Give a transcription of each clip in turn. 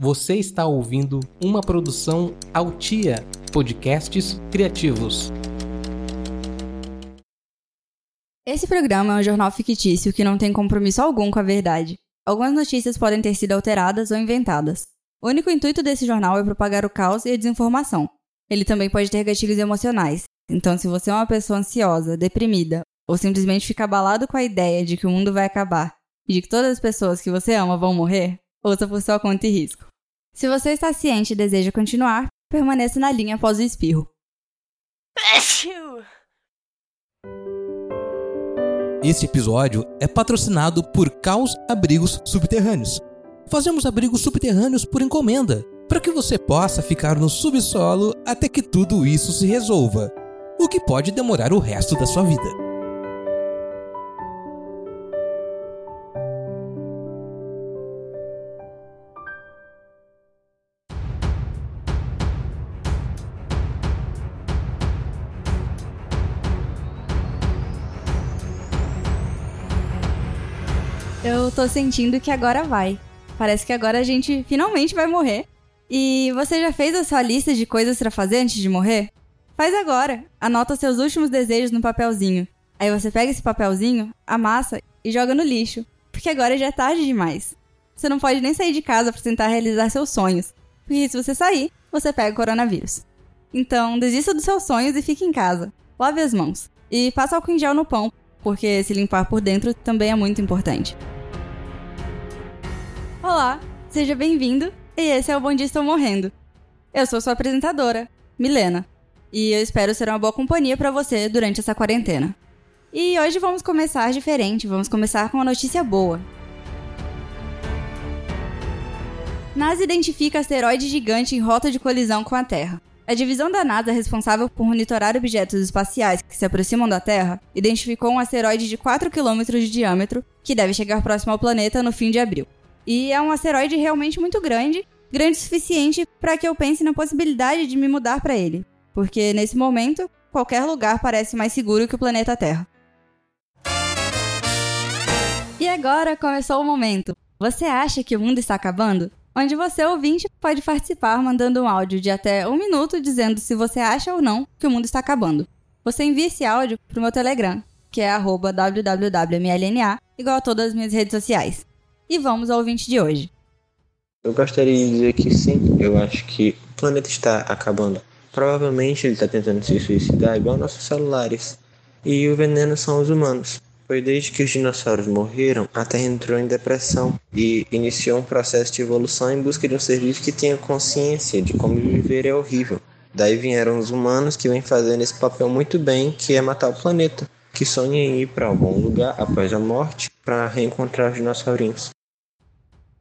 Você está ouvindo uma produção Altia Podcasts Criativos. Esse programa é um jornal fictício que não tem compromisso algum com a verdade. Algumas notícias podem ter sido alteradas ou inventadas. O único intuito desse jornal é propagar o caos e a desinformação. Ele também pode ter gatilhos emocionais. Então, se você é uma pessoa ansiosa, deprimida ou simplesmente fica abalado com a ideia de que o mundo vai acabar e de que todas as pessoas que você ama vão morrer, ouça por sua conta e risco. Se você está ciente e deseja continuar, permaneça na linha após o espirro. Este episódio é patrocinado por Caos Abrigos Subterrâneos. Fazemos abrigos subterrâneos por encomenda, para que você possa ficar no subsolo até que tudo isso se resolva, o que pode demorar o resto da sua vida. Eu tô sentindo que agora vai. Parece que agora a gente finalmente vai morrer. E você já fez a sua lista de coisas para fazer antes de morrer? Faz agora. Anota seus últimos desejos no papelzinho. Aí você pega esse papelzinho, amassa e joga no lixo, porque agora já é tarde demais. Você não pode nem sair de casa para tentar realizar seus sonhos, porque se você sair, você pega o coronavírus. Então, desista dos seus sonhos e fique em casa. Lave as mãos e passa álcool em gel no pão, porque se limpar por dentro também é muito importante. Olá, seja bem-vindo e esse é o Bom Dia Estou Morrendo. Eu sou sua apresentadora, Milena, e eu espero ser uma boa companhia para você durante essa quarentena. E hoje vamos começar diferente, vamos começar com uma notícia boa. NASA identifica asteroide gigante em rota de colisão com a Terra. A divisão da NASA responsável por monitorar objetos espaciais que se aproximam da Terra identificou um asteroide de 4 km de diâmetro que deve chegar próximo ao planeta no fim de abril. E é um asteroide realmente muito grande, grande o suficiente para que eu pense na possibilidade de me mudar para ele, porque nesse momento qualquer lugar parece mais seguro que o planeta Terra. E agora começou o momento. Você acha que o mundo está acabando? Onde você, ouvinte, pode participar mandando um áudio de até um minuto dizendo se você acha ou não que o mundo está acabando. Você envia esse áudio para o meu Telegram, que é www.mlna, igual a todas as minhas redes sociais. E vamos ao ouvinte de hoje. Eu gostaria de dizer que sim, eu acho que o planeta está acabando. Provavelmente ele está tentando se suicidar igual nossos celulares. E o veneno são os humanos. Foi desde que os dinossauros morreram, a Terra entrou em depressão e iniciou um processo de evolução em busca de um ser vivo que tenha consciência de como viver é horrível. Daí vieram os humanos que vêm fazendo esse papel muito bem, que é matar o planeta, que sonham em ir para algum lugar após a morte para reencontrar os dinossaurinhos.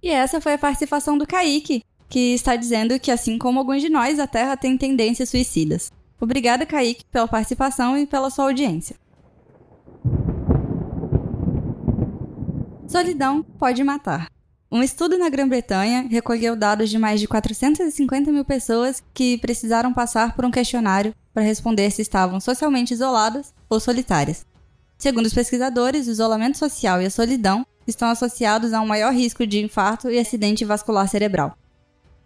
E essa foi a participação do Kaique, que está dizendo que, assim como alguns de nós, a Terra tem tendências suicidas. Obrigada, Kaique, pela participação e pela sua audiência. Solidão pode matar. Um estudo na Grã-Bretanha recolheu dados de mais de 450 mil pessoas que precisaram passar por um questionário para responder se estavam socialmente isoladas ou solitárias. Segundo os pesquisadores, o isolamento social e a solidão estão associados a um maior risco de infarto e acidente vascular cerebral.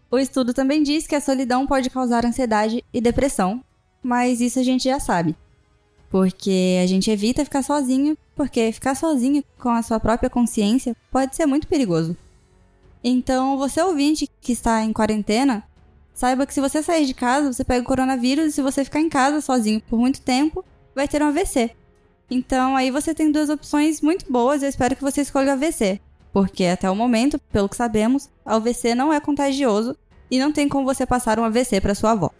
O estudo também diz que a solidão pode causar ansiedade e depressão, mas isso a gente já sabe. Porque a gente evita ficar sozinho, porque ficar sozinho com a sua própria consciência pode ser muito perigoso. Então, você ouvinte que está em quarentena, saiba que se você sair de casa, você pega o coronavírus e se você ficar em casa sozinho por muito tempo, vai ter um AVC. Então, aí você tem duas opções muito boas eu espero que você escolha o AVC. Porque até o momento, pelo que sabemos, o AVC não é contagioso e não tem como você passar um AVC para sua avó.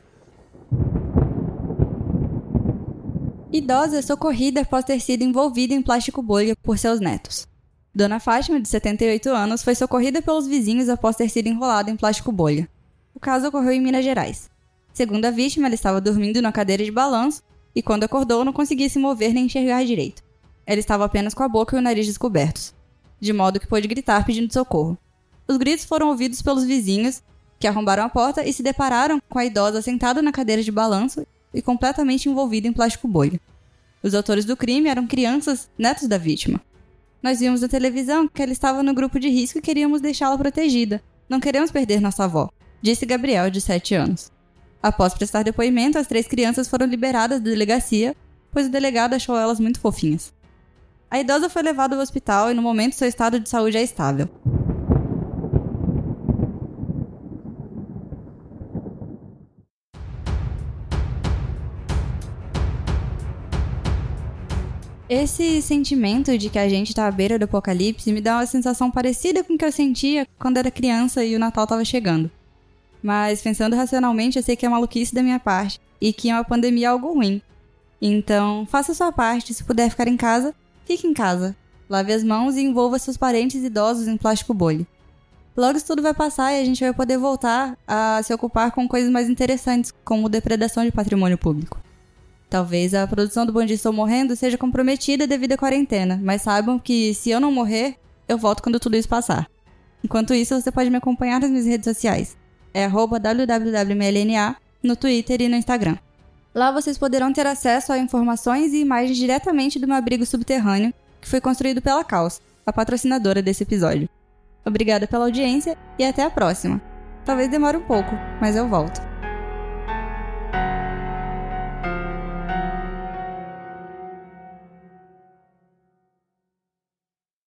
Idosa socorrida após ter sido envolvida em plástico bolha por seus netos. Dona Fátima, de 78 anos, foi socorrida pelos vizinhos após ter sido enrolada em plástico bolha. O caso ocorreu em Minas Gerais. Segundo a vítima, ela estava dormindo na cadeira de balanço e, quando acordou, não conseguia se mover nem enxergar direito. Ela estava apenas com a boca e o nariz descobertos, de modo que pôde gritar pedindo socorro. Os gritos foram ouvidos pelos vizinhos, que arrombaram a porta e se depararam com a idosa sentada na cadeira de balanço e completamente envolvida em plástico bolha. Os autores do crime eram crianças, netos da vítima. Nós vimos na televisão que ela estava no grupo de risco e queríamos deixá-la protegida, Não queremos perder nossa avó, disse Gabriel, de 7 anos. Após prestar depoimento, as três crianças foram liberadas da delegacia, pois o delegado achou elas muito fofinhas. A idosa foi levada ao hospital e no momento seu estado de saúde é estável. Esse sentimento de que a gente tá à beira do apocalipse me dá uma sensação parecida com o que eu sentia quando era criança e o Natal tava chegando. Mas pensando racionalmente, eu sei que é maluquice da minha parte e que é uma pandemia algo ruim. Então, faça a sua parte, se puder ficar em casa, fique em casa. Lave as mãos e envolva seus parentes idosos em plástico bolha. Logo isso tudo vai passar e a gente vai poder voltar a se ocupar com coisas mais interessantes, como depredação de patrimônio público. Talvez a produção do Bom Dia Estou Morrendo seja comprometida devido à quarentena, mas saibam que se eu não morrer, eu volto quando tudo isso passar. Enquanto isso, você pode me acompanhar nas minhas redes sociais. É www.mlna no Twitter e no Instagram. Lá vocês poderão ter acesso a informações e imagens diretamente do meu abrigo subterrâneo, que foi construído pela Caos, a patrocinadora desse episódio. Obrigada pela audiência e até a próxima. Talvez demore um pouco, mas eu volto.